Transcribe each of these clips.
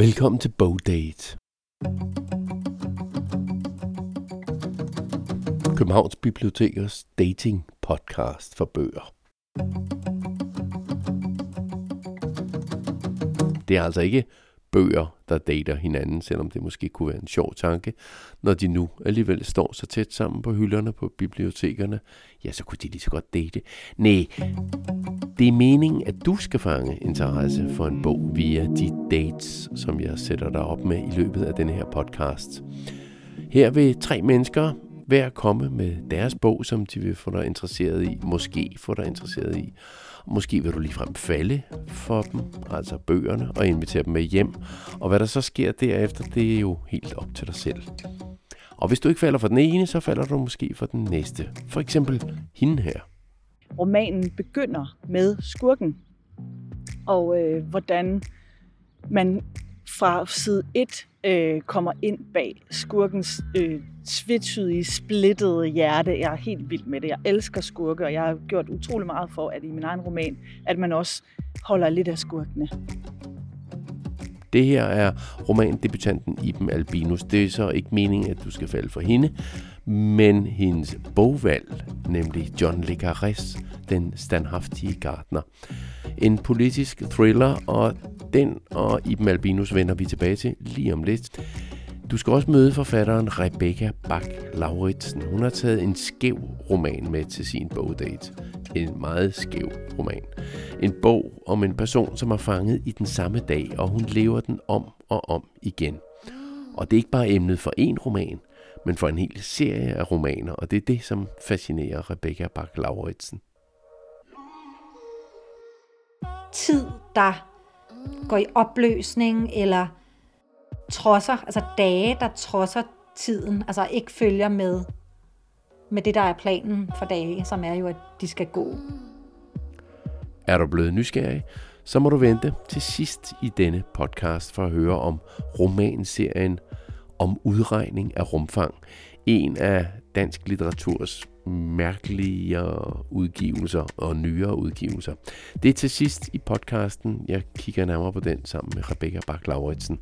Velkommen til Bogdate. Københavns Bibliotekers dating podcast for bøger. Det er altså ikke bøger, der dater hinanden, selvom det måske kunne være en sjov tanke. Når de nu alligevel står så tæt sammen på hylderne på bibliotekerne, ja, så kunne de lige så godt date. Nej, det er meningen, at du skal fange interesse for en bog via de dates, som jeg sætter dig op med i løbet af denne her podcast. Her vil tre mennesker hver komme med deres bog, som de vil få dig interesseret i, måske få dig interesseret i. Måske vil du ligefrem falde for dem, altså bøgerne, og invitere dem med hjem. Og hvad der så sker derefter, det er jo helt op til dig selv. Og hvis du ikke falder for den ene, så falder du måske for den næste. For eksempel hende her. Romanen begynder med skurken, og øh, hvordan man fra side 1 øh, kommer ind bag skurkens øh, tvetydige, splittede hjerte. Jeg er helt vild med det. Jeg elsker skurke, og jeg har gjort utrolig meget for, at i min egen roman, at man også holder lidt af skurkene. Det her er romandebutanten Iben Albinus. Det er så ikke meningen, at du skal falde for hende, men hendes bogvalg, nemlig John Le Carrés, Den standhaftige gardner. En politisk thriller, og den og Iben Albinus vender vi tilbage til lige om lidt. Du skal også møde forfatteren Rebecca Bak Lauritsen. Hun har taget en skæv roman med til sin bogdate. En meget skæv roman. En bog om en person, som er fanget i den samme dag, og hun lever den om og om igen. Og det er ikke bare emnet for én roman, men for en hel serie af romaner, og det er det, som fascinerer Rebecca Bak Lauritsen. Tid, der går i opløsning, eller trodser, altså dage, der trodser tiden, altså ikke følger med, med det, der er planen for dage, som er jo, at de skal gå. Er du blevet nysgerrig, så må du vente til sidst i denne podcast for at høre om romanserien om udregning af rumfang. En af dansk litteraturs mærkeligere udgivelser og nyere udgivelser. Det er til sidst i podcasten. Jeg kigger nærmere på den sammen med Rebecca bak -Lauritsen.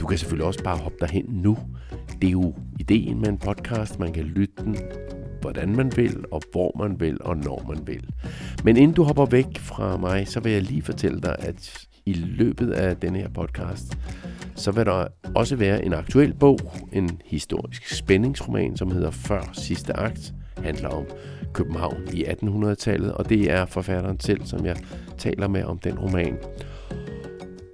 Du kan selvfølgelig også bare hoppe derhen nu. Det er jo ideen med en podcast. Man kan lytte den hvordan man vil, og hvor man vil, og når man vil. Men inden du hopper væk fra mig, så vil jeg lige fortælle dig, at i løbet af denne her podcast, så vil der også være en aktuel bog, en historisk spændingsroman, som hedder Før sidste akt, handler om København i 1800-tallet, og det er forfatteren selv, som jeg taler med om den roman.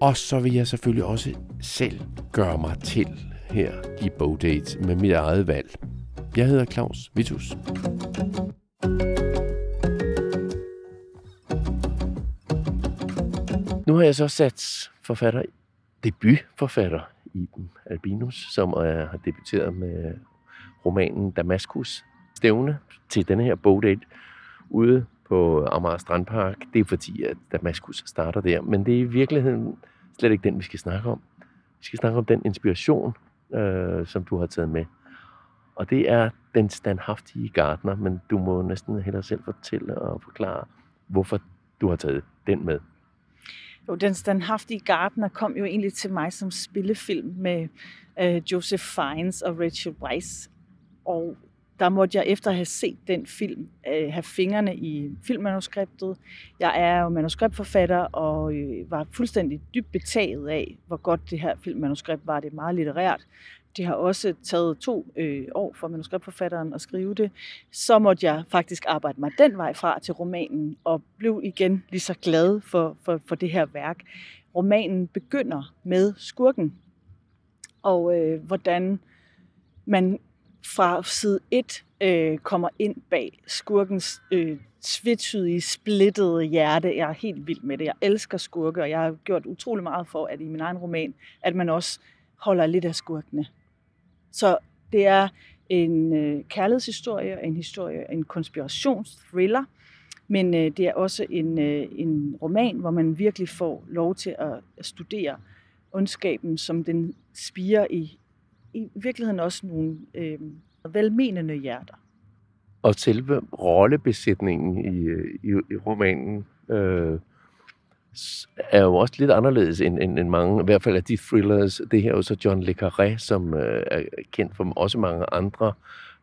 Og så vil jeg selvfølgelig også selv gøre mig til her i Bogdate med mit eget valg. Jeg hedder Claus Vitus. Nu har jeg så sat forfatter, debutforfatter Iben Albinus, som er, har debuteret med romanen Damaskus stævne til denne her bogdate ude på Amager Strandpark. Det er fordi, at Damaskus starter der, men det er i virkeligheden slet ikke den, vi skal snakke om. Vi skal snakke om den inspiration, øh, som du har taget med. Og det er den standhaftige gardner, men du må næsten heller selv fortælle og forklare, hvorfor du har taget den med. Jo, den standhaftige gardner kom jo egentlig til mig som spillefilm med øh, Joseph Fiennes og Rachel Weisz. Og der måtte jeg efter at have set den film øh, have fingrene i filmmanuskriptet. Jeg er jo manuskriptforfatter og øh, var fuldstændig dybt betaget af, hvor godt det her filmmanuskript var. Det er meget litterært. Det har også taget to øh, år for manuskriptforfatteren at skrive det. Så måtte jeg faktisk arbejde mig den vej fra til romanen og blev igen lige så glad for, for, for det her værk. Romanen begynder med skurken og øh, hvordan man fra side 1 øh, kommer ind bag skurkens øh, tvetydige, splittede hjerte. Jeg er helt vild med det. Jeg elsker skurke, og jeg har gjort utrolig meget for, at i min egen roman, at man også holder lidt af skurkene. Så det er en øh, kærlighedshistorie, en historie, en konspirationsthriller, men øh, det er også en, øh, en roman, hvor man virkelig får lov til at, studere ondskaben, som den spiger i, i virkeligheden også nogle øh, velmenende hjerter. Og selve rollebesætningen i, i, i romanen, øh, er jo også lidt anderledes end, end, end mange, i hvert fald af de thrillers. Det her er jo så John Le Carré, som øh, er kendt for også mange andre.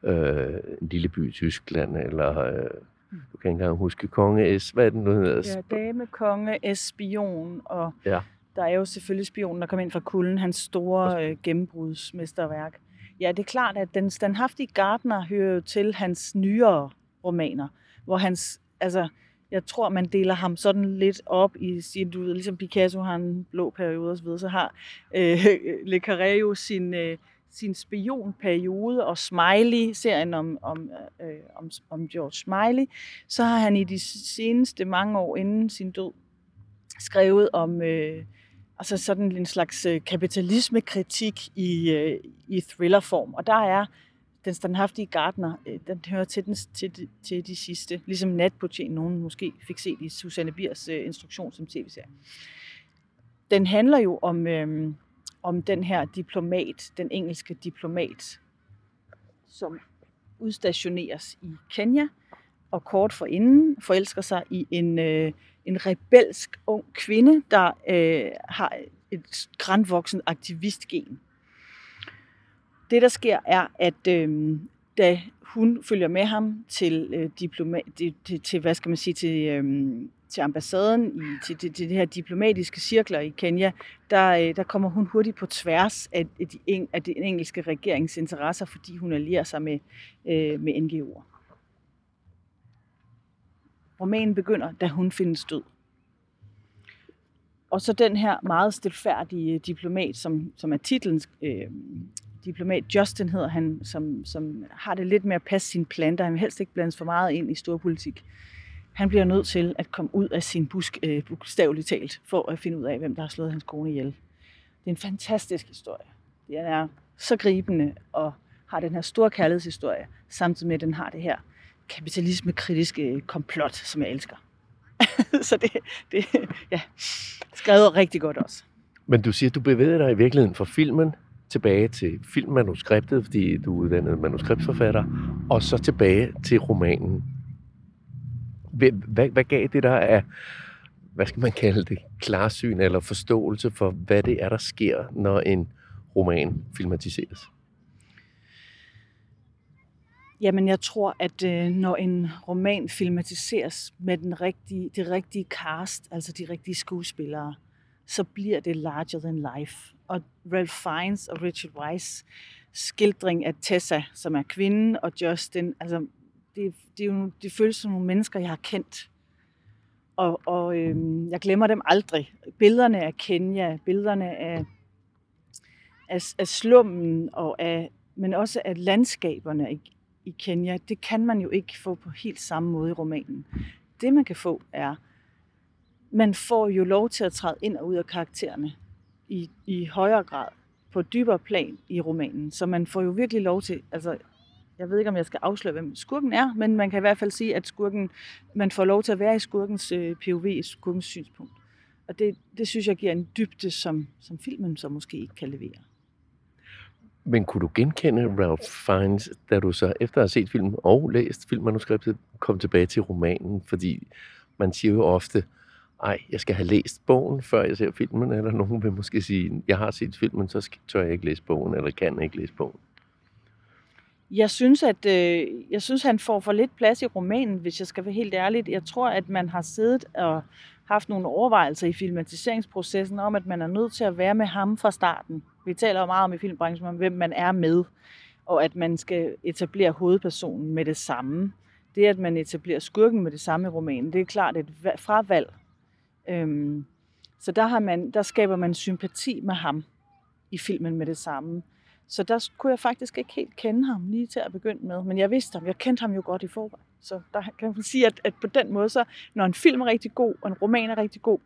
Øh, en lille by i Tyskland, eller øh, du kan ikke engang huske Konge S. Hvad er den nu hedder? Ja, Dame, Konge, Spion, og Ja. Der er jo selvfølgelig spionen, der kom ind fra kulden, hans store øh, gennembrudsmesterværk. Ja, det er klart, at den standhaftige Gardner hører jo til hans nyere romaner, hvor hans, altså, jeg tror, man deler ham sådan lidt op i, sin, du ved, ligesom Picasso har en blå periode osv., så har øh, Le Carré jo sin, øh, sin spionperiode, og Smiley, serien om, om, øh, om, om George Smiley, så har han i de seneste mange år inden sin død skrevet om øh, altså sådan en slags øh, kapitalismekritik i, øh, i thrillerform. Og der er den standhaftige Gardner, øh, den hører til, den, til, til de sidste, ligesom Natbetjent, nogen måske fik set i Susanne Biers instruktion som tv-serie. Den handler jo om, øh, om den her diplomat, den engelske diplomat, som udstationeres i Kenya, og kort forinden forelsker sig i en, øh, en rebelsk ung kvinde, der øh, har et grandvoksen aktivistgen. Det, der sker, er, at øh, da hun følger med ham til, øh, diploma, til, til, til, hvad skal man sige, til, øh, til ambassaden, i, til, til, til det her diplomatiske cirkler i Kenya, der, øh, der kommer hun hurtigt på tværs af, af, de, af den engelske regerings interesser, fordi hun allierer sig med, øh, med NGO'er. Romanen begynder, da hun findes død. Og så den her meget stilfærdige diplomat, som, som er titlens øh, diplomat Justin hedder han, som, som har det lidt med at passe sine planter. Han vil helst ikke blandes for meget ind i storpolitik. Han bliver nødt til at komme ud af sin busk, øh, bogstaveligt talt, for at finde ud af, hvem der har slået hans kone ihjel. Det er en fantastisk historie. Den er så gribende og har den her store kærlighedshistorie, samtidig med, at den har det her kapitalismekritisk øh, komplot, som jeg elsker. så det, det ja, skrevet rigtig godt også. Men du siger, at du bevæger dig i virkeligheden fra filmen tilbage til filmmanuskriptet, fordi du er uddannet manuskriptforfatter, og så tilbage til romanen. Hvad, hvad, hvad gav det der af, hvad skal man kalde det, klarsyn eller forståelse for, hvad det er, der sker, når en roman filmatiseres? Jamen, jeg tror, at øh, når en roman filmatiseres med den rigtige, det rigtige cast, altså de rigtige skuespillere, så bliver det larger than life. Og Ralph Fiennes og Richard Weiss skildring af Tessa, som er kvinden, og Justin, altså det, det, er jo, det føles som nogle mennesker, jeg har kendt. Og, og øhm, jeg glemmer dem aldrig. Billederne af Kenya, billederne af, af, af slummen, og af, men også af landskaberne i, i Kenya, det kan man jo ikke få på helt samme måde i romanen. Det man kan få er, man får jo lov til at træde ind og ud af karaktererne i, i højere grad, på et dybere plan i romanen. Så man får jo virkelig lov til, altså jeg ved ikke, om jeg skal afsløre, hvem skurken er, men man kan i hvert fald sige, at skurken, man får lov til at være i skurkens øh, POV, i skurkens synspunkt. Og det, det synes jeg giver en dybde, som, som filmen så måske ikke kan levere. Men kunne du genkende Ralph Fiennes, da du så efter at have set filmen og læst filmmanuskriptet, kom tilbage til romanen? Fordi man siger jo ofte, ej, jeg skal have læst bogen, før jeg ser filmen, eller nogen vil måske sige, jeg har set filmen, så tør jeg ikke læse bogen, eller kan ikke læse bogen. Jeg synes, at øh, jeg synes, han får for lidt plads i romanen, hvis jeg skal være helt ærlig. Jeg tror, at man har siddet og haft nogle overvejelser i filmatiseringsprocessen om, at man er nødt til at være med ham fra starten. Vi taler jo meget om i filmbranchen, om hvem man er med, og at man skal etablere hovedpersonen med det samme. Det, at man etablerer skurken med det samme i romanen, det er klart et fravalg. Øhm, så der, har man, der skaber man sympati med ham i filmen med det samme. Så der kunne jeg faktisk ikke helt kende ham lige til at begynde med. Men jeg vidste ham. Jeg kendte ham jo godt i forvejen. Så der kan man sige, at, at på den måde, så når en film er rigtig god, og en roman er rigtig god,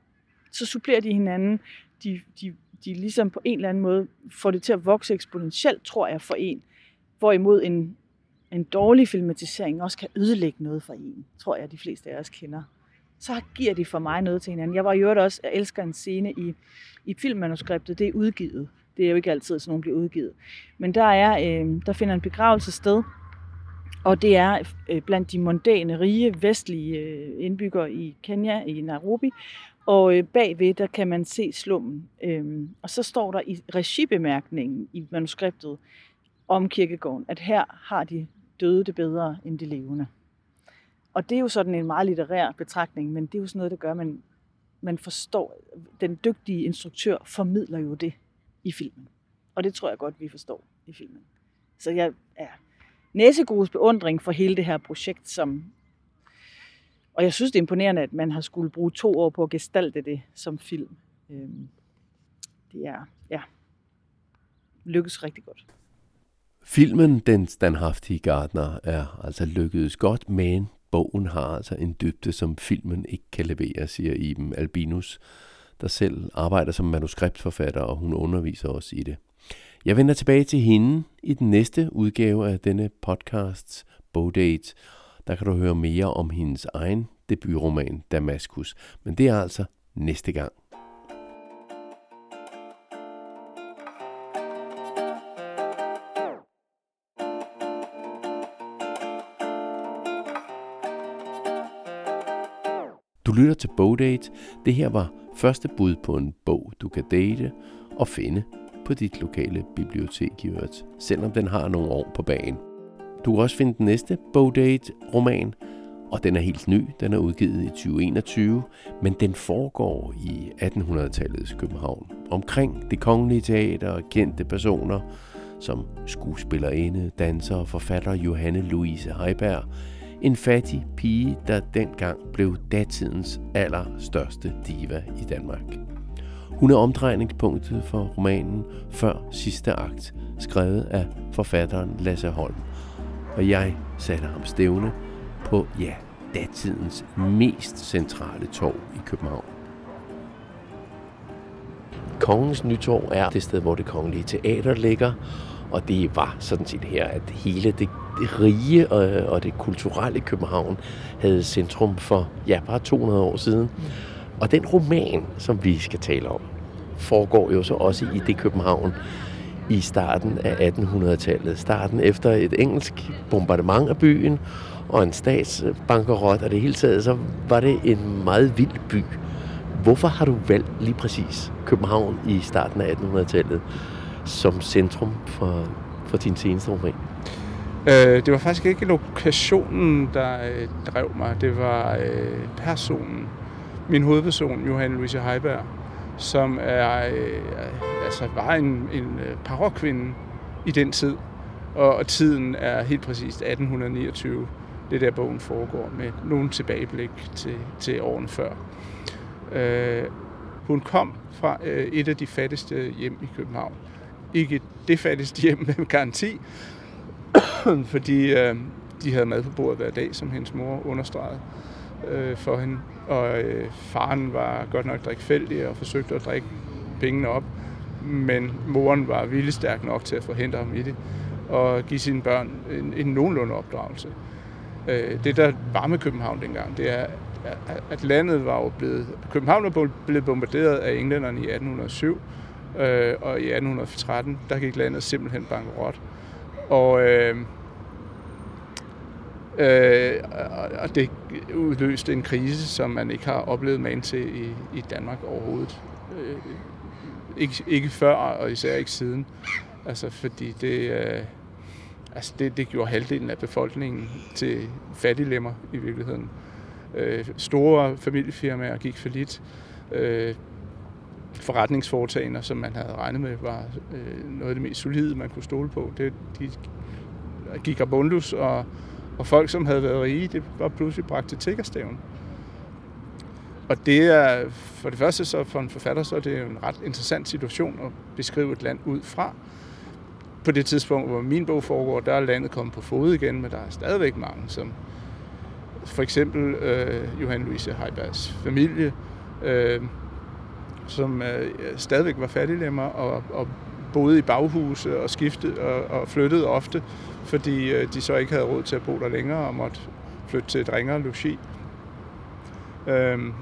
så supplerer de hinanden. De, de, de ligesom på en eller anden måde får det til at vokse eksponentielt, tror jeg, for en. Hvorimod en, en dårlig filmatisering også kan ødelægge noget for en, tror jeg, de fleste af os kender. Så giver de for mig noget til hinanden. Jeg var jo også, jeg elsker en scene i, i filmmanuskriptet, det er udgivet. Det er jo ikke altid, at sådan nogen bliver udgivet. Men der, er, øh, der finder en begravelse sted, og det er øh, blandt de mondæne, rige, vestlige øh, indbyggere i Kenya, i Nairobi. Og øh, bagved, der kan man se slummen. Øhm, og så står der i regibemærkningen i manuskriptet om kirkegården, at her har de døde det bedre end de levende. Og det er jo sådan en meget litterær betragtning, men det er jo sådan noget, der gør, at man, man forstår, den dygtige instruktør formidler jo det i filmen. Og det tror jeg godt, vi forstår i filmen. Så jeg er næsegrus beundring for hele det her projekt, som og jeg synes, det er imponerende, at man har skulle bruge to år på at gestalte det som film. Øhm, det er, ja, lykkes rigtig godt. Filmen Den standhaftige Gardner er altså lykkedes godt, men bogen har altså en dybde, som filmen ikke kan levere, siger Iben Albinus, der selv arbejder som manuskriptforfatter, og hun underviser også i det. Jeg vender tilbage til hende i den næste udgave af denne podcasts Bogdate. Der kan du høre mere om hendes egen debutroman Damaskus, men det er altså næste gang. Du lytter til Bogdate. Det her var første bud på en bog, du kan date og finde på dit lokale bibliotek i øvrigt, selvom den har nogle år på bagen. Du kan også finde den næste Bowdate-roman, og den er helt ny. Den er udgivet i 2021, men den foregår i 1800-tallets København. Omkring det kongelige teater og kendte personer, som skuespillerinde, danser og forfatter Johanne Louise Heiberg, en fattig pige, der dengang blev datidens allerstørste diva i Danmark. Hun er omdrejningspunktet for romanen Før sidste akt, skrevet af forfatteren Lasse Holm. Og jeg satte ham stævne på, ja, datidens mest centrale torv i København. Kongens Nytorv er det sted, hvor det kongelige teater ligger, og det var sådan set her, at hele det, rige og, og det kulturelle København havde centrum for, ja, bare 200 år siden. Og den roman, som vi skal tale om, foregår jo så også i det København i starten af 1800-tallet. Starten efter et engelsk bombardement af byen og en statsbankerot og det hele taget, så var det en meget vild by. Hvorfor har du valgt lige præcis København i starten af 1800-tallet som centrum for, for din seneste roman? Øh, det var faktisk ikke lokationen, der øh, drev mig. Det var øh, personen. Min hovedperson, Johanne Louise Heiberg, som er, øh, altså var en, en øh, parokkvinde i den tid. Og, og tiden er helt præcist 1829. Det der bogen foregår med nogle tilbageblik til, til årene før. Øh, hun kom fra øh, et af de fattigste hjem i København. Ikke det fattigste hjem med garanti, fordi øh, de havde mad på bordet hver dag, som hendes mor understregede øh, for hende. Og øh, faren var godt nok drikfældig og forsøgte at drikke pengene op, men moren var viljestærk nok til at forhindre ham i det og give sine børn en, en nogenlunde opdragelse. Øh, det, der var med København dengang, det er, at landet var jo blevet... København var blevet bombarderet af englænderne i 1807, øh, og i 1813, der gik landet simpelthen bankerot. Og, øh, øh, og det udløste en krise, som man ikke har oplevet man til i, i Danmark overhovedet. Øh, ikke, ikke før, og især ikke siden. Altså, fordi det... Øh, altså det, det gjorde halvdelen af befolkningen til fattiglemmer i virkeligheden. Øh, store familiefirmaer gik for lidt. Øh, forretningsforetagender, som man havde regnet med, var øh, noget af det mest solide, man kunne stole på. Det, de gik abundus, og, og folk, som havde været rige, det var pludselig bragt til tiggerstaven. Og det er, for det første så for en forfatter, så er det en ret interessant situation at beskrive et land ud fra på det tidspunkt, hvor min bog foregår, der er landet kommet på fod igen, men der er stadigvæk mange, som for eksempel øh, Johan Louise Heibergs familie, øh, som øh, stadigvæk var fattiglemmer og, og boede i baghuse og skiftede og, og flyttede ofte, fordi øh, de så ikke havde råd til at bo der længere og måtte flytte til et ringere logi. Øhm,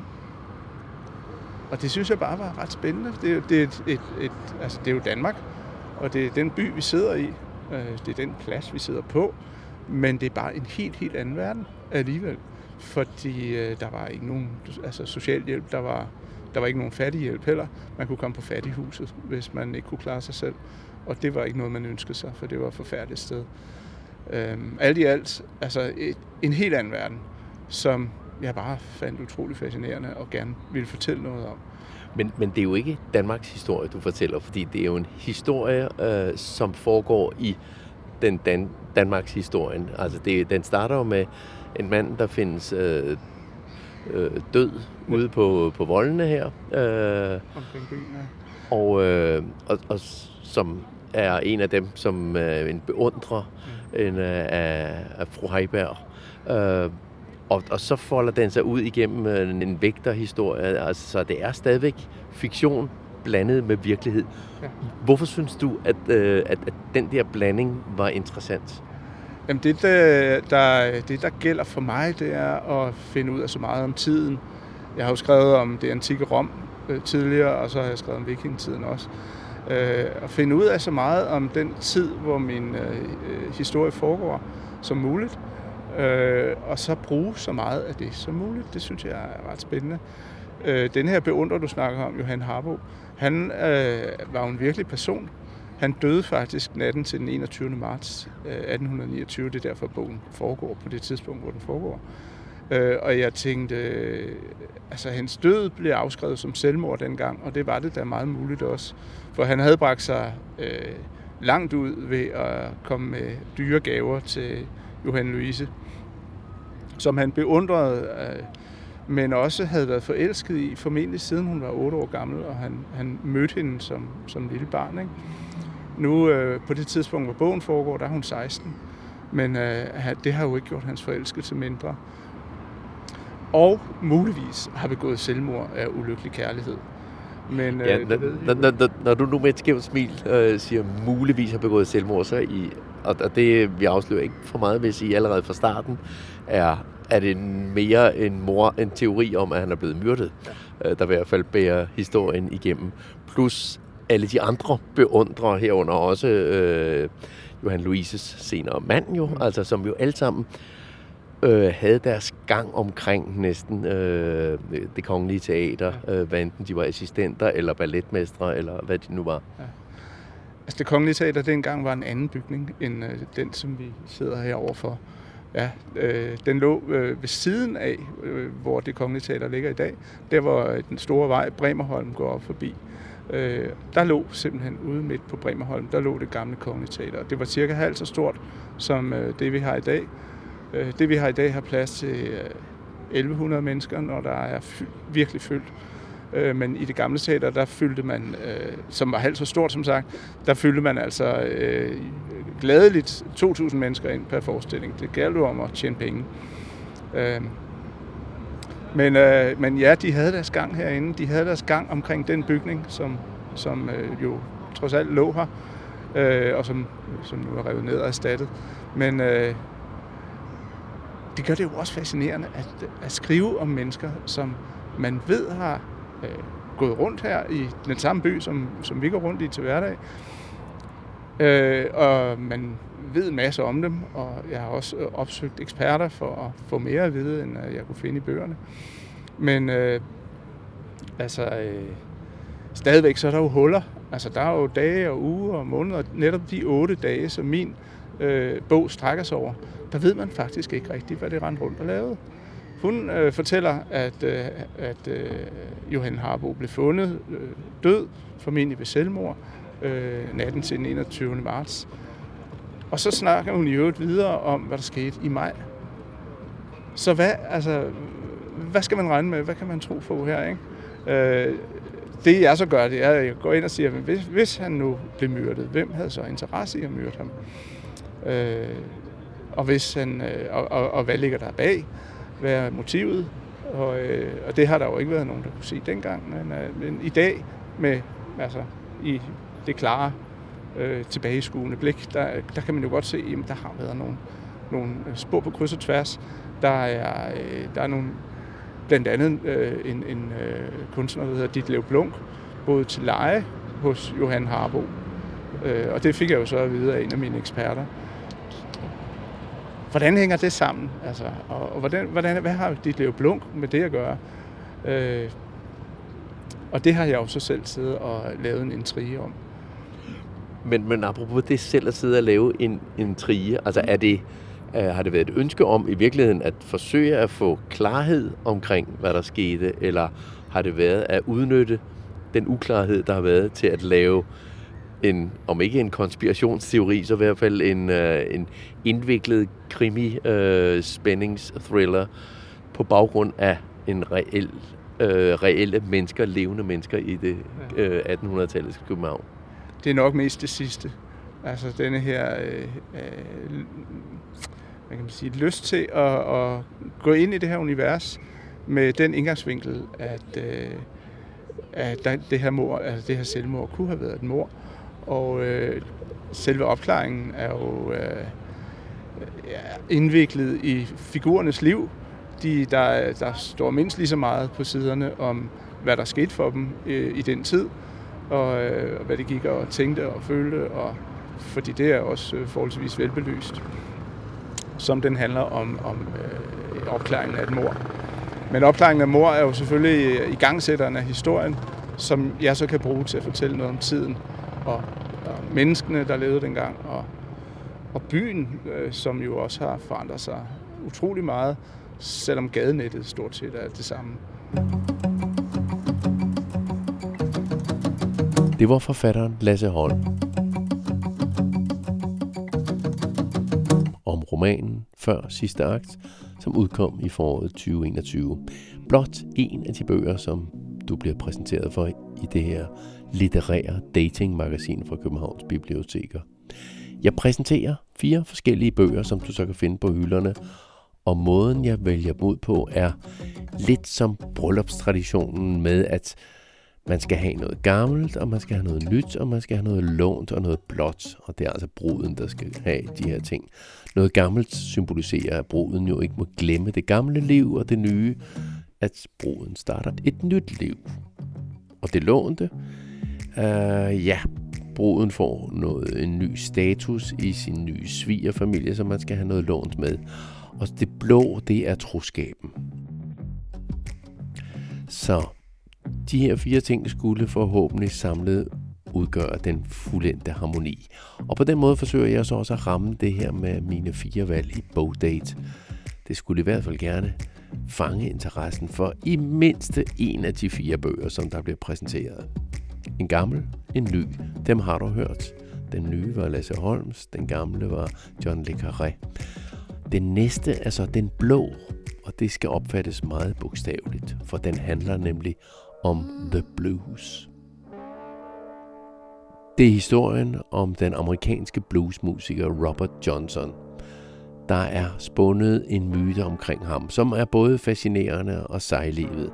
og det synes jeg bare var ret spændende. Det, det, er, et, et, et, altså, det er jo Danmark, og det er den by, vi sidder i. Øh, det er den plads, vi sidder på. Men det er bare en helt, helt anden verden alligevel. Fordi øh, der var ikke nogen altså socialhjælp, der var der var ikke nogen fattighjælp heller. Man kunne komme på fattighuset, hvis man ikke kunne klare sig selv. Og det var ikke noget, man ønskede sig, for det var et forfærdeligt sted. Øhm, alt i alt, altså et, en helt anden verden, som jeg bare fandt utrolig fascinerende og gerne ville fortælle noget om. Men, men det er jo ikke Danmarks historie, du fortæller, fordi det er jo en historie, øh, som foregår i den Dan- Danmarks historien. Altså det, den starter jo med en mand, der findes øh, øh, død ude på, på voldene her. Øh, Omkring byen, ja. og, øh, og, og som er en af dem, som øh, en beundrer en, øh, af, af fru Heiberg. Øh, og, og så folder den sig ud igennem øh, en vægterhistorie. Altså, så det er stadigvæk fiktion blandet med virkelighed. Ja. Hvorfor synes du, at, øh, at, at den der blanding var interessant? Jamen det der, der, det, der gælder for mig, det er at finde ud af så meget om tiden. Jeg har jo skrevet om det antikke Rom øh, tidligere, og så har jeg skrevet om vikingetiden også. Øh, at finde ud af så meget om den tid, hvor min øh, øh historie foregår, som muligt. Øh, og så bruge så meget af det som muligt. Det synes jeg er ret spændende. Øh, den her beundrer, du snakker om, Johan Harbo, han øh, var jo en virkelig person. Han døde faktisk natten til den 21. marts øh, 1829. Det er derfor, bogen foregår på det tidspunkt, hvor den foregår. Øh, og jeg tænkte, øh, altså hans død blev afskrevet som selvmord dengang, og det var det da meget muligt også. For han havde bragt sig øh, langt ud ved at komme med dyre gaver til Johan Louise, som han beundrede, øh, men også havde været forelsket i, formentlig siden hun var 8 år gammel, og han, han mødte hende som, som lille barn. Ikke? Nu øh, på det tidspunkt, hvor bogen foregår, der er hun 16, men øh, det har jo ikke gjort hans forelskelse mindre. Og muligvis har begået selvmord af ulykkelig kærlighed. Men, øh, Ja, det når, når, når, når, du nu med et skævt smil øh, siger, muligvis har begået selvmord, så i, og, og det vi afslører ikke for meget, hvis I allerede fra starten, er, er det mere en, mor, en teori om, at han er blevet myrdet, øh, der i hvert fald bærer historien igennem. Plus alle de andre beundrere herunder også øh, Johan Louises senere mand jo, mm. altså som jo alle sammen øh, havde deres gang omkring næsten øh, det kongelige teater, øh, hvad enten de var assistenter eller balletmestre, eller hvad de nu var. Altså det kongelige teater dengang var en anden bygning end øh, den, som vi sidder herovre for. Ja, øh, den lå øh, ved siden af, øh, hvor det kongelige teater ligger i dag. Der hvor øh, den store vej Bremerholm går op forbi. Øh, der lå simpelthen ude midt på Bremerholm, der lå det gamle kongelige teater. Det var cirka halvt så stort som øh, det, vi har i dag. Øh, det, vi har i dag, har plads til øh, 1100 mennesker, når der er fy- virkelig fyldt. Øh, men i det gamle teater, der fyldte man, øh, som var halvt så stort som sagt, der fyldte man altså øh, gladeligt 2.000 mennesker ind per forestilling. Det galt jo om at tjene penge. Øh, men, øh, men ja, de havde deres gang herinde. De havde deres gang omkring den bygning, som, som øh, jo trods alt lå her, øh, og som, som nu er revet ned og erstattet. Men øh, det gør det jo også fascinerende at, at skrive om mennesker, som man ved har øh, gået rundt her i den samme by, som, som vi går rundt i til hverdag. Øh, og man ved en masse om dem, og jeg har også øh, opsøgt eksperter for at få mere at vide, end øh, jeg kunne finde i bøgerne. Men øh, altså, øh, stadigvæk så er der jo huller. Altså, der er jo dage og uger og måneder. Netop de otte dage, som min øh, bog strækker sig over, der ved man faktisk ikke rigtigt, hvad det rendte rundt og lavede. Hun øh, fortæller, at, øh, at øh, Johan Harbo blev fundet øh, død, formentlig ved selvmord, øh, natten til den 21. marts. Og så snakker hun i øvrigt videre om, hvad der skete i maj. Så hvad, altså, hvad skal man regne med? Hvad kan man tro på her? Ikke? Øh, det jeg så gør, det er, at jeg går ind og siger, at hvis, hvis han nu blev myrdet, hvem havde så interesse i at myrde ham? Øh, og, hvis han, øh, og, og, og hvad ligger der bag? Hvad er motivet? Og, øh, og det har der jo ikke været nogen, der kunne sige dengang. Men, øh, men i dag, med altså, i det klare, øh, tilbageskuende blik, der, der kan man jo godt se, at der har været nogle, nogle øh, spor på kryds og tværs. Der er, øh, der er nogle, blandt andet øh, en, en øh, kunstner, der hedder Ditlev Blunk, både til leje hos Johan Harbo. Øh, og det fik jeg jo så at vide af en af mine eksperter. Hvordan hænger det sammen? Altså, og, og hvordan, hvordan, hvad har Ditlev Blunk med det at gøre? Øh, Og det har jeg jo så selv siddet og lavet en intrige om. Men, men apropos det selv at sidde og lave en, en trige, altså er det, uh, har det været et ønske om i virkeligheden at forsøge at få klarhed omkring, hvad der skete, eller har det været at udnytte den uklarhed, der har været til at lave en, om ikke en konspirationsteori, så i hvert fald en, uh, en indviklet krimi uh, spændingsthriller på baggrund af en reel, uh, reelle mennesker, levende mennesker i det uh, 1800-tallets København. Det er nok mest det sidste. Altså denne her øh, øh, hvad kan man sige, lyst til at, at gå ind i det her univers med den indgangsvinkel, at, øh, at det her mor, altså det her selvmord kunne have været et mor. Og øh, selve opklaringen er jo øh, ja, indviklet i figurernes liv. De, der, der står mindst lige så meget på siderne om, hvad der skete for dem øh, i den tid, og øh, hvad de gik og tænkte og følte, og fordi det er også øh, forholdsvis velbelyst, som den handler om, om øh, opklaringen af et mor. Men opklaringen af mor er jo selvfølgelig øh, i gangsætteren af historien, som jeg så kan bruge til at fortælle noget om tiden og, og menneskene, der levede dengang, og, og byen, øh, som jo også har forandret sig utrolig meget, selvom gadenettet stort set er det samme. Det var forfatteren Lasse Holm. Om romanen Før sidste akt, som udkom i foråret 2021. Blot en af de bøger, som du bliver præsenteret for i det her litterære datingmagasin fra Københavns Biblioteker. Jeg præsenterer fire forskellige bøger, som du så kan finde på hylderne, og måden jeg vælger dem ud på er lidt som bryllupstraditionen med, at man skal have noget gammelt, og man skal have noget nyt, og man skal have noget lånt og noget blåt. Og det er altså bruden, der skal have de her ting. Noget gammelt symboliserer, at bruden jo ikke må glemme det gamle liv og det nye, at bruden starter et nyt liv. Og det lånte, uh, ja, bruden får noget, en ny status i sin nye svigerfamilie, som man skal have noget lånt med. Og det blå, det er troskaben. Så de her fire ting skulle forhåbentlig samlet udgøre den fuldendte harmoni. Og på den måde forsøger jeg så også at ramme det her med mine fire valg i bogdate. Det skulle i hvert fald gerne fange interessen for i mindste en af de fire bøger, som der bliver præsenteret. En gammel, en ny, dem har du hørt. Den nye var Lasse Holms, den gamle var John Le Carré. Den næste er så den blå, og det skal opfattes meget bogstaveligt, for den handler nemlig om The Blues. Det er historien om den amerikanske bluesmusiker Robert Johnson. Der er spundet en myte omkring ham, som er både fascinerende og sejlivet.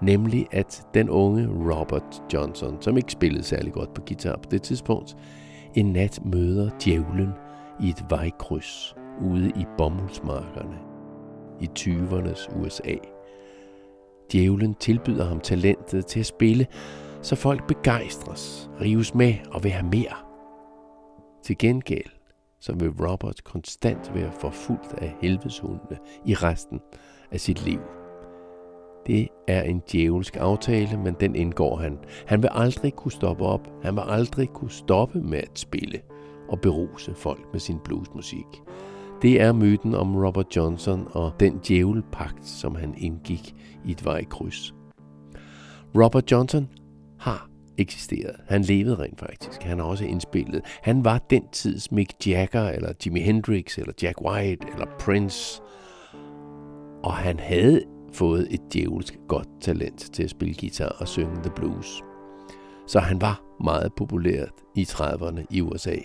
Nemlig at den unge Robert Johnson, som ikke spillede særlig godt på guitar på det tidspunkt, en nat møder djævlen i et vejkryds ude i bomuldsmarkerne i 20'ernes USA. Djævlen tilbyder ham talentet til at spille, så folk begejstres, rives med og vil have mere. Til gengæld så vil Robert konstant være forfulgt af helvedeshundene i resten af sit liv. Det er en djævelsk aftale, men den indgår han. Han vil aldrig kunne stoppe op. Han vil aldrig kunne stoppe med at spille og beruse folk med sin bluesmusik. Det er myten om Robert Johnson og den djævelpagt, som han indgik i et vejkryds. Robert Johnson har eksisteret. Han levede rent faktisk. Han har også indspillet. Han var den tids Mick Jagger, eller Jimi Hendrix, eller Jack White, eller Prince. Og han havde fået et djævelsk godt talent til at spille guitar og synge the blues. Så han var meget populært i 30'erne i USA.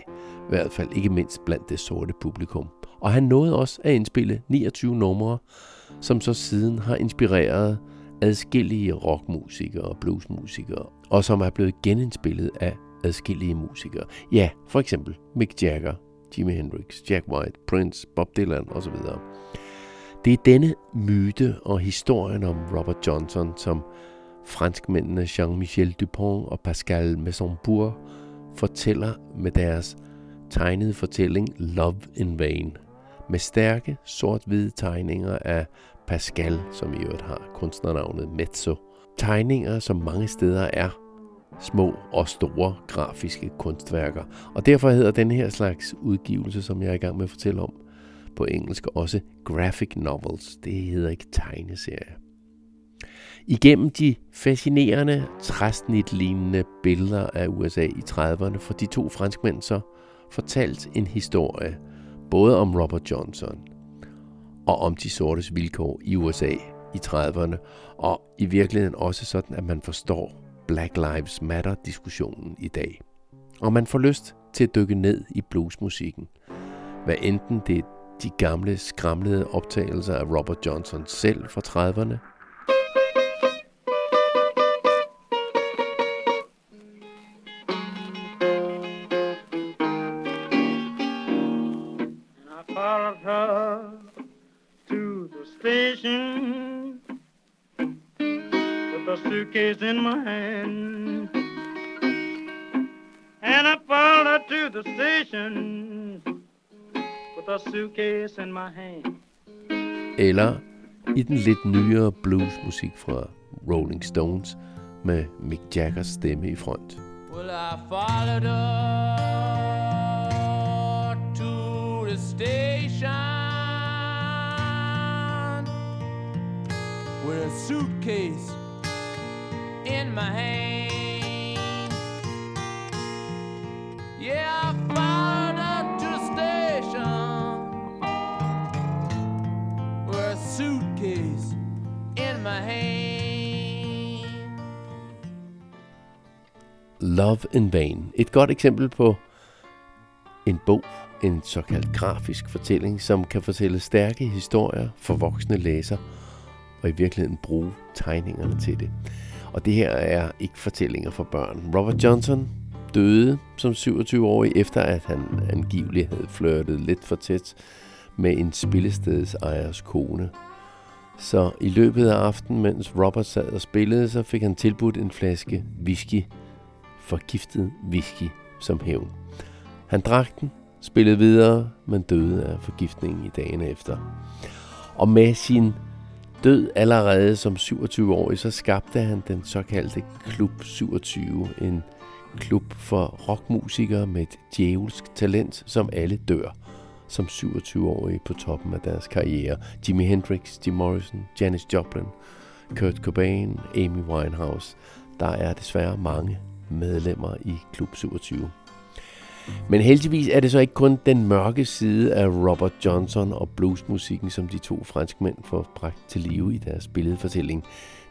I hvert fald ikke mindst blandt det sorte publikum. Og han nåede også at indspille 29 numre, som så siden har inspireret adskillige rockmusikere og bluesmusikere, og som er blevet genindspillet af adskillige musikere. Ja, for eksempel Mick Jagger, Jimi Hendrix, Jack White, Prince, Bob Dylan osv. Det er denne myte og historien om Robert Johnson, som franskmændene Jean-Michel Dupont og Pascal Maisonbourg fortæller med deres tegnede fortælling Love in Vain – med stærke sort-hvide tegninger af Pascal, som i øvrigt har kunstnernavnet Mezzo. tegninger, som mange steder er små og store grafiske kunstværker. Og derfor hedder den her slags udgivelse, som jeg er i gang med at fortælle om på engelsk, også graphic novels. Det hedder ikke tegneserie. Igennem de fascinerende træsnitlignende billeder af USA i 30'erne får de to franskmænd så fortalt en historie, både om Robert Johnson og om de sortes vilkår i USA i 30'erne, og i virkeligheden også sådan, at man forstår Black Lives Matter-diskussionen i dag. Og man får lyst til at dykke ned i bluesmusikken. Hvad enten det er de gamle skramlede optagelser af Robert Johnson selv fra 30'erne, Eller i den lidt nyere bluesmusik fra Rolling Stones med Mick Jaggers stemme i front. Well, I followed her to the station with a suitcase in my hand. Love in Vain. Et godt eksempel på en bog, en såkaldt grafisk fortælling, som kan fortælle stærke historier for voksne læsere, og i virkeligheden bruge tegningerne til det. Og det her er ikke fortællinger for børn. Robert Johnson døde som 27-årig, efter at han angiveligt havde flirtet lidt for tæt med en spillesteds ejers kone. Så i løbet af aftenen, mens Robert sad og spillede, så fik han tilbudt en flaske whisky, forgiftet whisky, som hævn. Han drak den, spillede videre, men døde af forgiftningen i dagene efter. Og med sin Død allerede som 27-årig, så skabte han den såkaldte Klub 27, en klub for rockmusikere med et djævelsk talent, som alle dør som 27-årige på toppen af deres karriere. Jimi Hendrix, Jim Morrison, Janis Joplin, Kurt Cobain, Amy Winehouse. Der er desværre mange medlemmer i Klub 27. Men heldigvis er det så ikke kun den mørke side af Robert Johnson og bluesmusikken, som de to franskmænd får bragt til live i deres billedfortælling.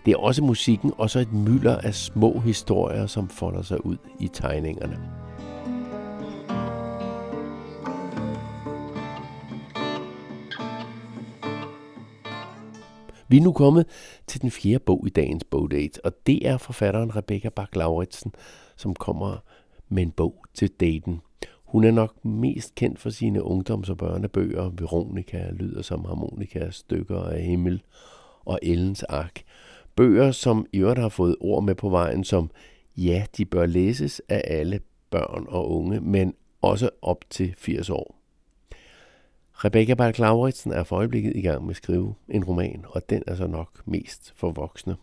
Det er også musikken og så et mylder af små historier, som folder sig ud i tegningerne. Vi er nu kommet til den fjerde bog i dagens bogdate, og det er forfatteren Rebecca Bach-Lauritsen, som kommer med en bog til daten. Hun er nok mest kendt for sine ungdoms- og børnebøger, Veronica, Lyder som harmonika, Stykker af himmel og Ellens ark. Bøger, som i øvrigt har fået ord med på vejen som, ja, de bør læses af alle børn og unge, men også op til 80 år. Rebecca Balk Lauritsen er for øjeblikket i gang med at skrive en roman, og den er så nok mest for voksne.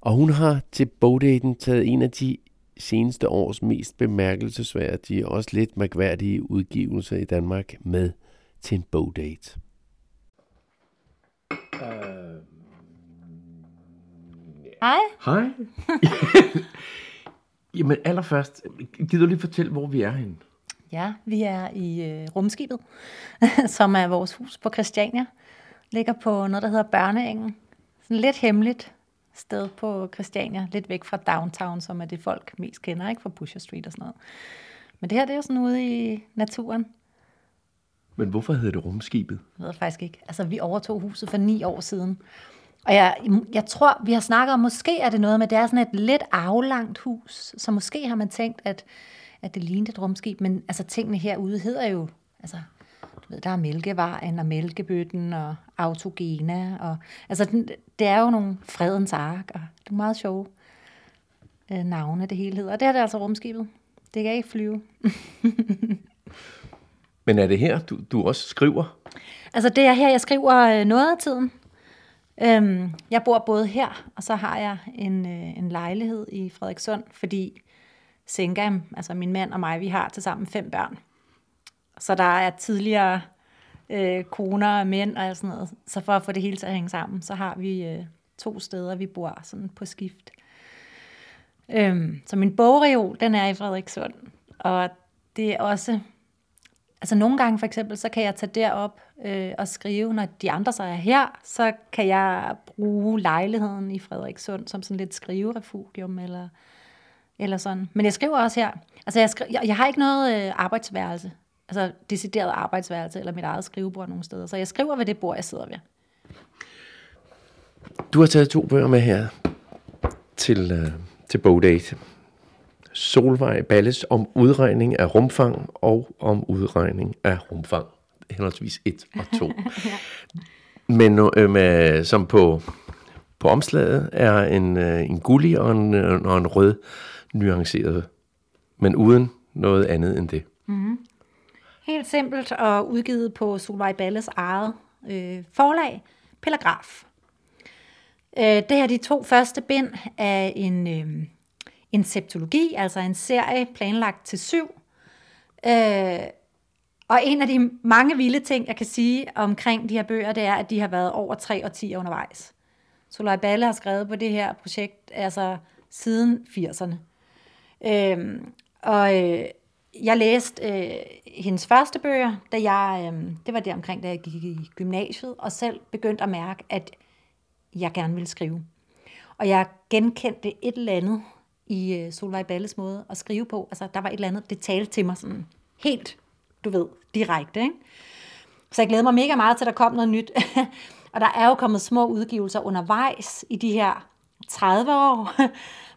Og hun har til bogdaten taget en af de seneste års mest bemærkelsesværdige og også lidt mærkværdige udgivelser i Danmark med til en bogdate. Uh, Hej. Hej. Jamen allerførst, gider du lige fortælle, hvor vi er henne? Ja, vi er i øh, Rumskibet, som er vores hus på Christiania. Ligger på noget, der hedder Børneengen. Sådan lidt hemmeligt, sted på Christiania, lidt væk fra downtown, som er det folk mest kender, ikke fra Pusher Street og sådan noget. Men det her, det er jo sådan ude i naturen. Men hvorfor hedder det rumskibet? Jeg ved faktisk ikke. Altså, vi overtog huset for ni år siden. Og jeg, jeg tror, vi har snakket om, måske er det noget med, det er sådan et lidt aflangt hus, så måske har man tænkt, at, at det lignede et rumskib, men altså tingene herude hedder jo, altså ved, der er Mælkevejen og Mælkebøtten og Autogena. Og, altså, den, det er jo nogle fredens ark, og det er meget sjove øh, navne, det hele hedder. Og det er det altså rumskibet. Det kan ikke flyve. Men er det her, du, du også skriver? Altså, det er her, jeg skriver øh, noget af tiden. Øhm, jeg bor både her, og så har jeg en, øh, en lejlighed i Frederikssund, fordi Sengam, altså min mand og mig, vi har til sammen fem børn. Så der er tidligere øh, koner og mænd og sådan noget. Så for at få det hele til at hænge sammen, så har vi øh, to steder, vi bor sådan på skift. Øhm, så min bogreol, den er i Frederikssund. Og det er også... Altså nogle gange for eksempel, så kan jeg tage derop øh, og skrive, når de andre så er her, så kan jeg bruge lejligheden i Frederikssund som sådan lidt skriverefugium eller, eller sådan. Men jeg skriver også her. Altså jeg, skri- jeg, jeg har ikke noget øh, arbejdsværelse altså decideret arbejdsværelse eller mit eget skrivebord nogle steder. Så jeg skriver ved det bord, jeg sidder ved. Du har taget to bøger med her til, uh, til bogdate. Solvej Balles om udregning af rumfang og om udregning af rumfang. Henholdsvis 1 og 2. ja. Men uh, med, som på, på omslaget er en, uh, en gullig og en, og en rød nuanceret, men uden noget andet end det. Mm-hmm. Helt simpelt og udgivet på Solvej Balles eget øh, forlag, Pelagraf. Øh, det her er de to første bind af en, øh, en septologi, altså en serie planlagt til syv. Øh, og en af de mange vilde ting, jeg kan sige omkring de her bøger, det er, at de har været over tre årtier undervejs. Solvej Balle har skrevet på det her projekt altså siden 80'erne. Øhm, og øh, jeg læste øh, hendes første bøger, da jeg, øh, det var der omkring, da jeg gik i gymnasiet, og selv begyndte at mærke, at jeg gerne ville skrive. Og jeg genkendte et eller andet i øh, Solvej Balles måde at skrive på. Altså, der var et eller andet, det talte til mig sådan helt, du ved, direkte. Ikke? Så jeg glæder mig mega meget til, at der kom noget nyt. og der er jo kommet små udgivelser undervejs i de her 30 år.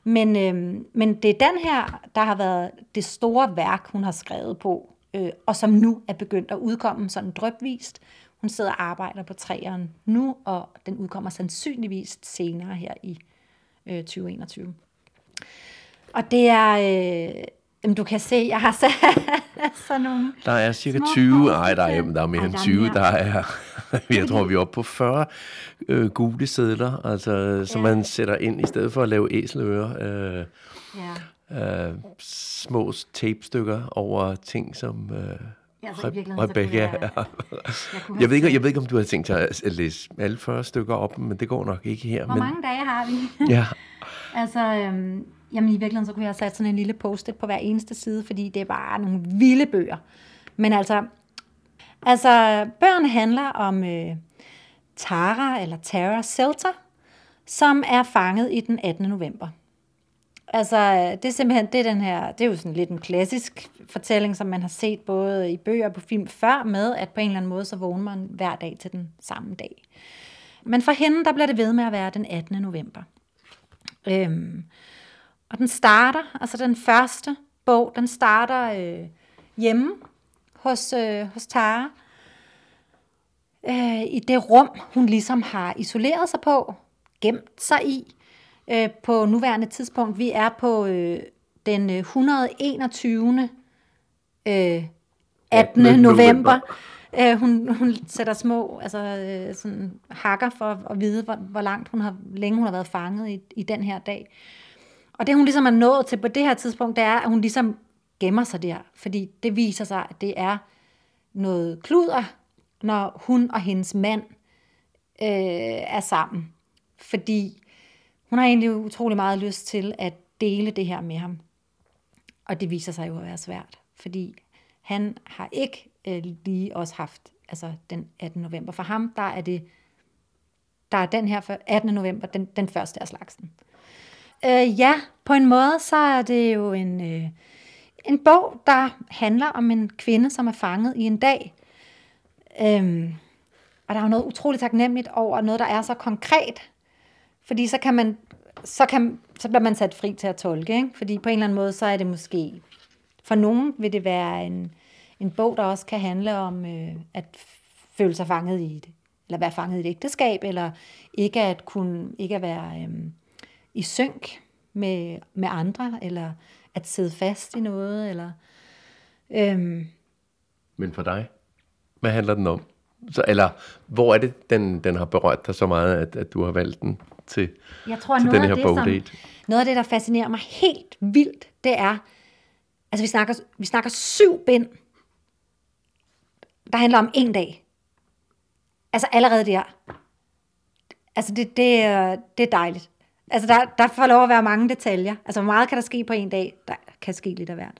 Men, øh, men det er den her, der har været det store værk, hun har skrevet på, øh, og som nu er begyndt at udkomme sådan drøbvist. Hun sidder og arbejder på træeren nu, og den udkommer sandsynligvis senere her i øh, 2021. Og det er, øh, Jamen, du kan se, jeg har sat sådan nogle Der er cirka 20, nej, der er, der er mere end 20, der er, jeg tror, vi er oppe på 40 øh, gule sædler, altså, som ja. man sætter ind, i stedet for at lave æselører. Øh, ja. øh, små tapestykker over ting, som... Øh, Ja, altså, Rebecca, jeg, jeg, jeg, ved ikke, jeg ved ikke, om du har tænkt dig at læse alle 40 stykker op, men det går nok ikke her. Hvor men... mange dage har vi? ja. altså, øhm, Jamen i virkeligheden, så kunne jeg have sat sådan en lille post-it på hver eneste side, fordi det er bare nogle vilde bøger. Men altså, altså bøgerne handler om øh, Tara, eller Tara Selter, som er fanget i den 18. november. Altså, det er simpelthen, det er den her, det er jo sådan lidt en klassisk fortælling, som man har set både i bøger og på film før, med at på en eller anden måde, så vågner man hver dag til den samme dag. Men for hende, der bliver det ved med at være den 18. november. Øhm, og den starter, altså den første bog, den starter øh, hjemme hos, øh, hos Tara. Øh, I det rum, hun ligesom har isoleret sig på, gemt sig i. Øh, på nuværende tidspunkt, vi er på øh, den 121. Øh, 18. november. november. Øh, hun, hun sætter små altså, øh, sådan, hakker for at vide, hvor, hvor langt hun har, længe hun har været fanget i, i den her dag. Og det hun ligesom er nået til på det her tidspunkt, det er, at hun ligesom gemmer sig der, fordi det viser sig, at det er noget kluder, når hun og hendes mand øh, er sammen. Fordi hun har egentlig utrolig meget lyst til at dele det her med ham. Og det viser sig jo at være svært, fordi han har ikke øh, lige også haft altså den 18. november. For ham, der er det der er den her 18. november, den, den første af slagsen. Øh, ja, på en måde, så er det jo en, øh, en bog, der handler om en kvinde, som er fanget i en dag. Øhm, og der er jo noget utroligt taknemmeligt over noget, der er så konkret. Fordi så kan man, så, kan, så bliver man sat fri til at tolke. Ikke? Fordi på en eller anden måde, så er det måske, for nogen vil det være en, en bog, der også kan handle om øh, at føle sig fanget i det. Eller være fanget i et ægteskab, eller ikke at kunne, ikke at være... Øh, i synk med, med andre, eller at sidde fast i noget. Eller, øhm. Men for dig, hvad handler den om? Så, eller hvor er det, den, den har berørt dig så meget, at, at du har valgt den til, Jeg tror, til noget den af her det, som, bogdate? noget af det, der fascinerer mig helt vildt, det er, altså vi snakker, vi snakker syv bind, der handler om en dag. Altså allerede der. Altså det, det, det er dejligt. Altså der, der får lov at være mange detaljer. Altså hvor meget kan der ske på en dag? Der kan ske lidt af hvert.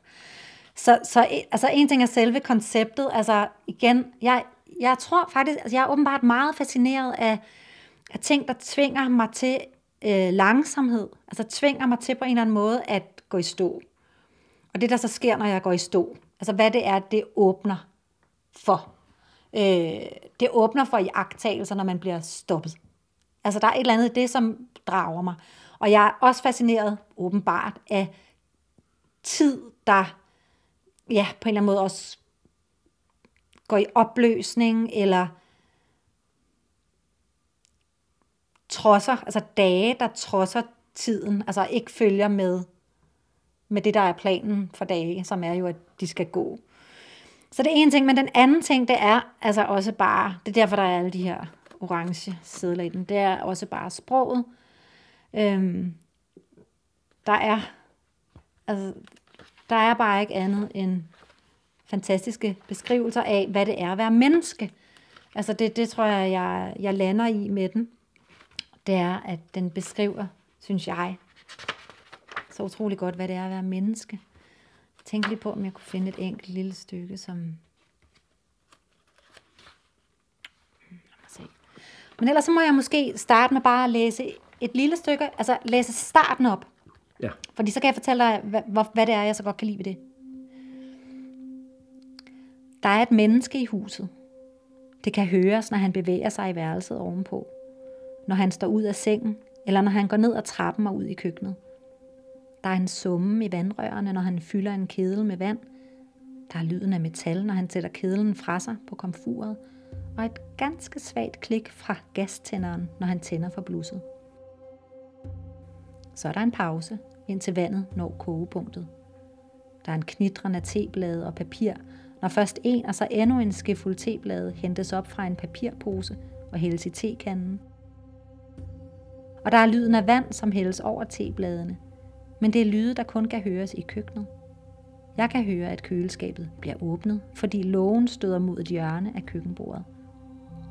Så, så altså en ting er selve konceptet. Altså igen, jeg, jeg tror faktisk, altså jeg er åbenbart meget fascineret af, af ting, der tvinger mig til øh, langsomhed. Altså tvinger mig til på en eller anden måde at gå i stå. Og det, der så sker, når jeg går i stå, altså hvad det er, det åbner for. Øh, det åbner for iagttagelser, når man bliver stoppet. Altså der er et eller andet i det, som drager mig. Og jeg er også fascineret, åbenbart, af tid, der ja, på en eller anden måde også går i opløsning, eller trodser, altså dage, der trodser tiden, altså ikke følger med, med det, der er planen for dage, som er jo, at de skal gå. Så det er en ting, men den anden ting, det er altså også bare, det er derfor, der er alle de her orange sædler i den, det er også bare sproget. Øhm, der er, altså, der er bare ikke andet end fantastiske beskrivelser af, hvad det er at være menneske. Altså det, det tror jeg, jeg, jeg lander i med den. Det er, at den beskriver, synes jeg, så utrolig godt, hvad det er at være menneske. Tænk lige på, om jeg kunne finde et enkelt lille stykke, som... Lad mig se. Men ellers så må jeg måske starte med bare at læse et lille stykke, altså læse starten op. Ja. Fordi så kan jeg fortælle dig, hvad, hvad det er, jeg så godt kan lide ved det. Der er et menneske i huset. Det kan høres, når han bevæger sig i værelset ovenpå. Når han står ud af sengen, eller når han går ned ad trappen og ud i køkkenet. Der er en summe i vandrørene, når han fylder en kedel med vand. Der er lyden af metal, når han sætter kedlen fra sig på komfuret. Og et ganske svagt klik fra gastænderen, når han tænder for blusset. Så er der en pause, indtil vandet når kogepunktet. Der er en knitren af teblade og papir, når først en og så endnu en skefuld teblade hentes op fra en papirpose og hældes i tekanden. Og der er lyden af vand, som hældes over tebladene, men det er lyde, der kun kan høres i køkkenet. Jeg kan høre, at køleskabet bliver åbnet, fordi lågen støder mod et hjørne af køkkenbordet.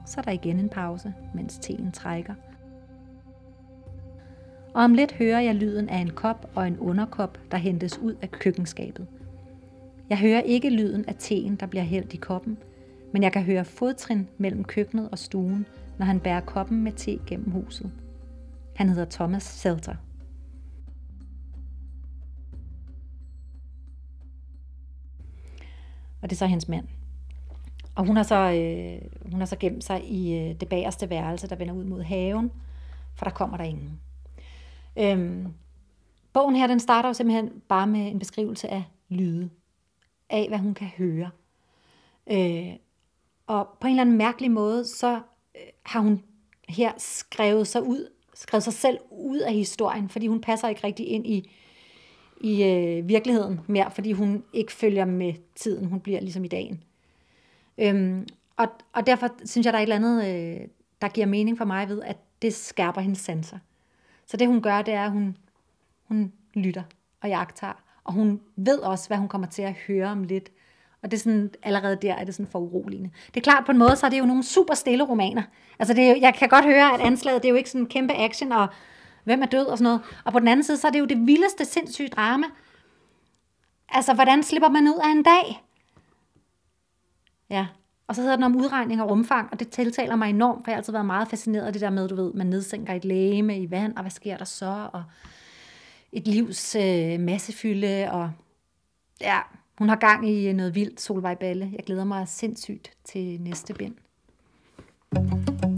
Så er der igen en pause, mens teen trækker. Og om lidt hører jeg lyden af en kop og en underkop, der hentes ud af køkkenskabet. Jeg hører ikke lyden af teen, der bliver hældt i koppen, men jeg kan høre fodtrin mellem køkkenet og stuen, når han bærer koppen med te gennem huset. Han hedder Thomas Selter. Og det er så hendes mand. Og hun har så, øh, hun har så gemt sig i øh, det bagerste værelse, der vender ud mod haven, for der kommer der ingen. Øhm, bogen her, den starter jo simpelthen bare med en beskrivelse af lyde, af hvad hun kan høre. Øh, og på en eller anden mærkelig måde, så øh, har hun her skrevet sig ud, skrevet sig selv ud af historien, fordi hun passer ikke rigtig ind i, i øh, virkeligheden mere, fordi hun ikke følger med tiden, hun bliver ligesom i dagen. Øhm, og, og derfor synes jeg, der er et eller andet, øh, der giver mening for mig ved, at det skærper hendes sanser. Så det hun gør, det er, at hun, hun lytter og jagter, og hun ved også, hvad hun kommer til at høre om lidt. Og det er sådan, allerede der er det sådan for uroligende. Det er klart, på en måde, så er det jo nogle super stille romaner. Altså, det er jo, jeg kan godt høre, at anslaget, det er jo ikke sådan en kæmpe action, og hvem er død og sådan noget. Og på den anden side, så er det jo det vildeste sindssyge drama. Altså, hvordan slipper man ud af en dag? Ja, og så hedder den om udregning og rumfang, og det tiltaler mig enormt, for jeg har altid været meget fascineret af det der med, du ved, man nedsænker et lægeme i vand, og hvad sker der så, og et livs øh, massefylde, og ja, hun har gang i øh, noget vildt, Solvej Balle. Jeg glæder mig sindssygt til næste bind. Tak.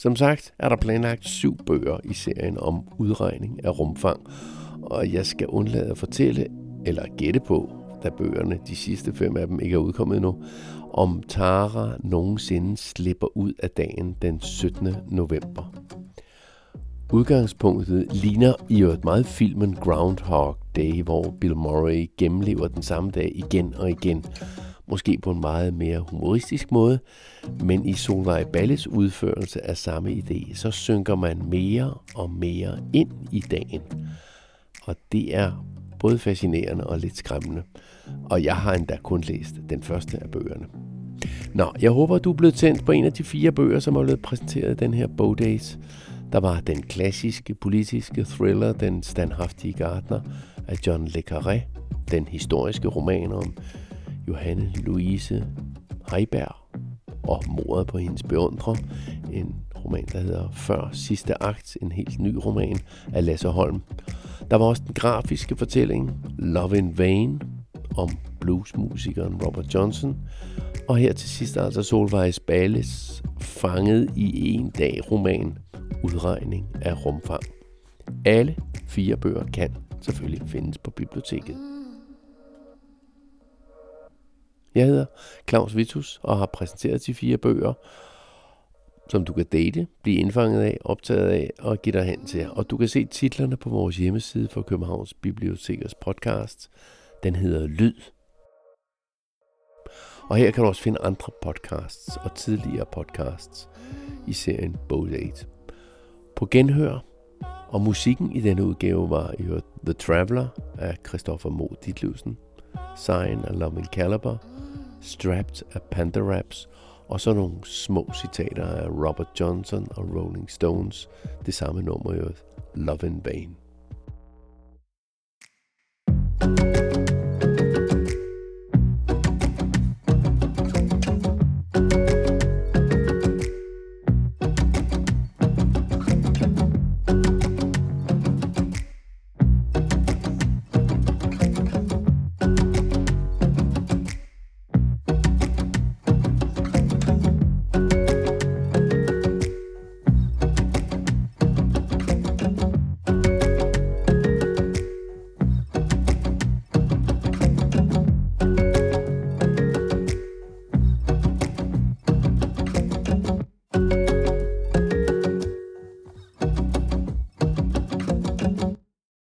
Som sagt er der planlagt syv bøger i serien om udregning af rumfang, og jeg skal undlade at fortælle, eller gætte på, da bøgerne, de sidste fem af dem, ikke er udkommet endnu, om Tara nogensinde slipper ud af dagen den 17. november. Udgangspunktet ligner i øvrigt meget filmen Groundhog Day, hvor Bill Murray gennemlever den samme dag igen og igen. Måske på en meget mere humoristisk måde, men i Solvej Balles udførelse af samme idé, så synker man mere og mere ind i dagen. Og det er både fascinerende og lidt skræmmende. Og jeg har endda kun læst den første af bøgerne. Nå, jeg håber, du er blevet tændt på en af de fire bøger, som er blevet præsenteret i den her Bogdays. Der var den klassiske politiske thriller Den standhaftige gardner af John Le Carré, den historiske roman om Johanne Louise Heiberg og mordet på hendes beundrer, en roman, der hedder Før sidste akt, en helt ny roman af Lasse Holm. Der var også den grafiske fortælling Love in Vain om bluesmusikeren Robert Johnson, og her til sidst altså Solvejs Balles Fanget i en dag roman Udregning af rumfang. Alle fire bøger kan selvfølgelig findes på biblioteket. Jeg hedder Claus Vitus og har præsenteret de fire bøger, som du kan date, blive indfanget af, optaget af og give dig hen til. Og du kan se titlerne på vores hjemmeside for Københavns Bibliotekers podcast. Den hedder Lyd. Og her kan du også finde andre podcasts og tidligere podcasts i serien Bold 8. På genhør, og musikken i denne udgave var i The Traveler af Christopher Mo Ditlevsen, Sign af Loving Caliber, Strapped af Panda Raps, og så nogle små citater af Robert Johnson og Rolling Stones, det samme nummer jo, Love in Vain. thank you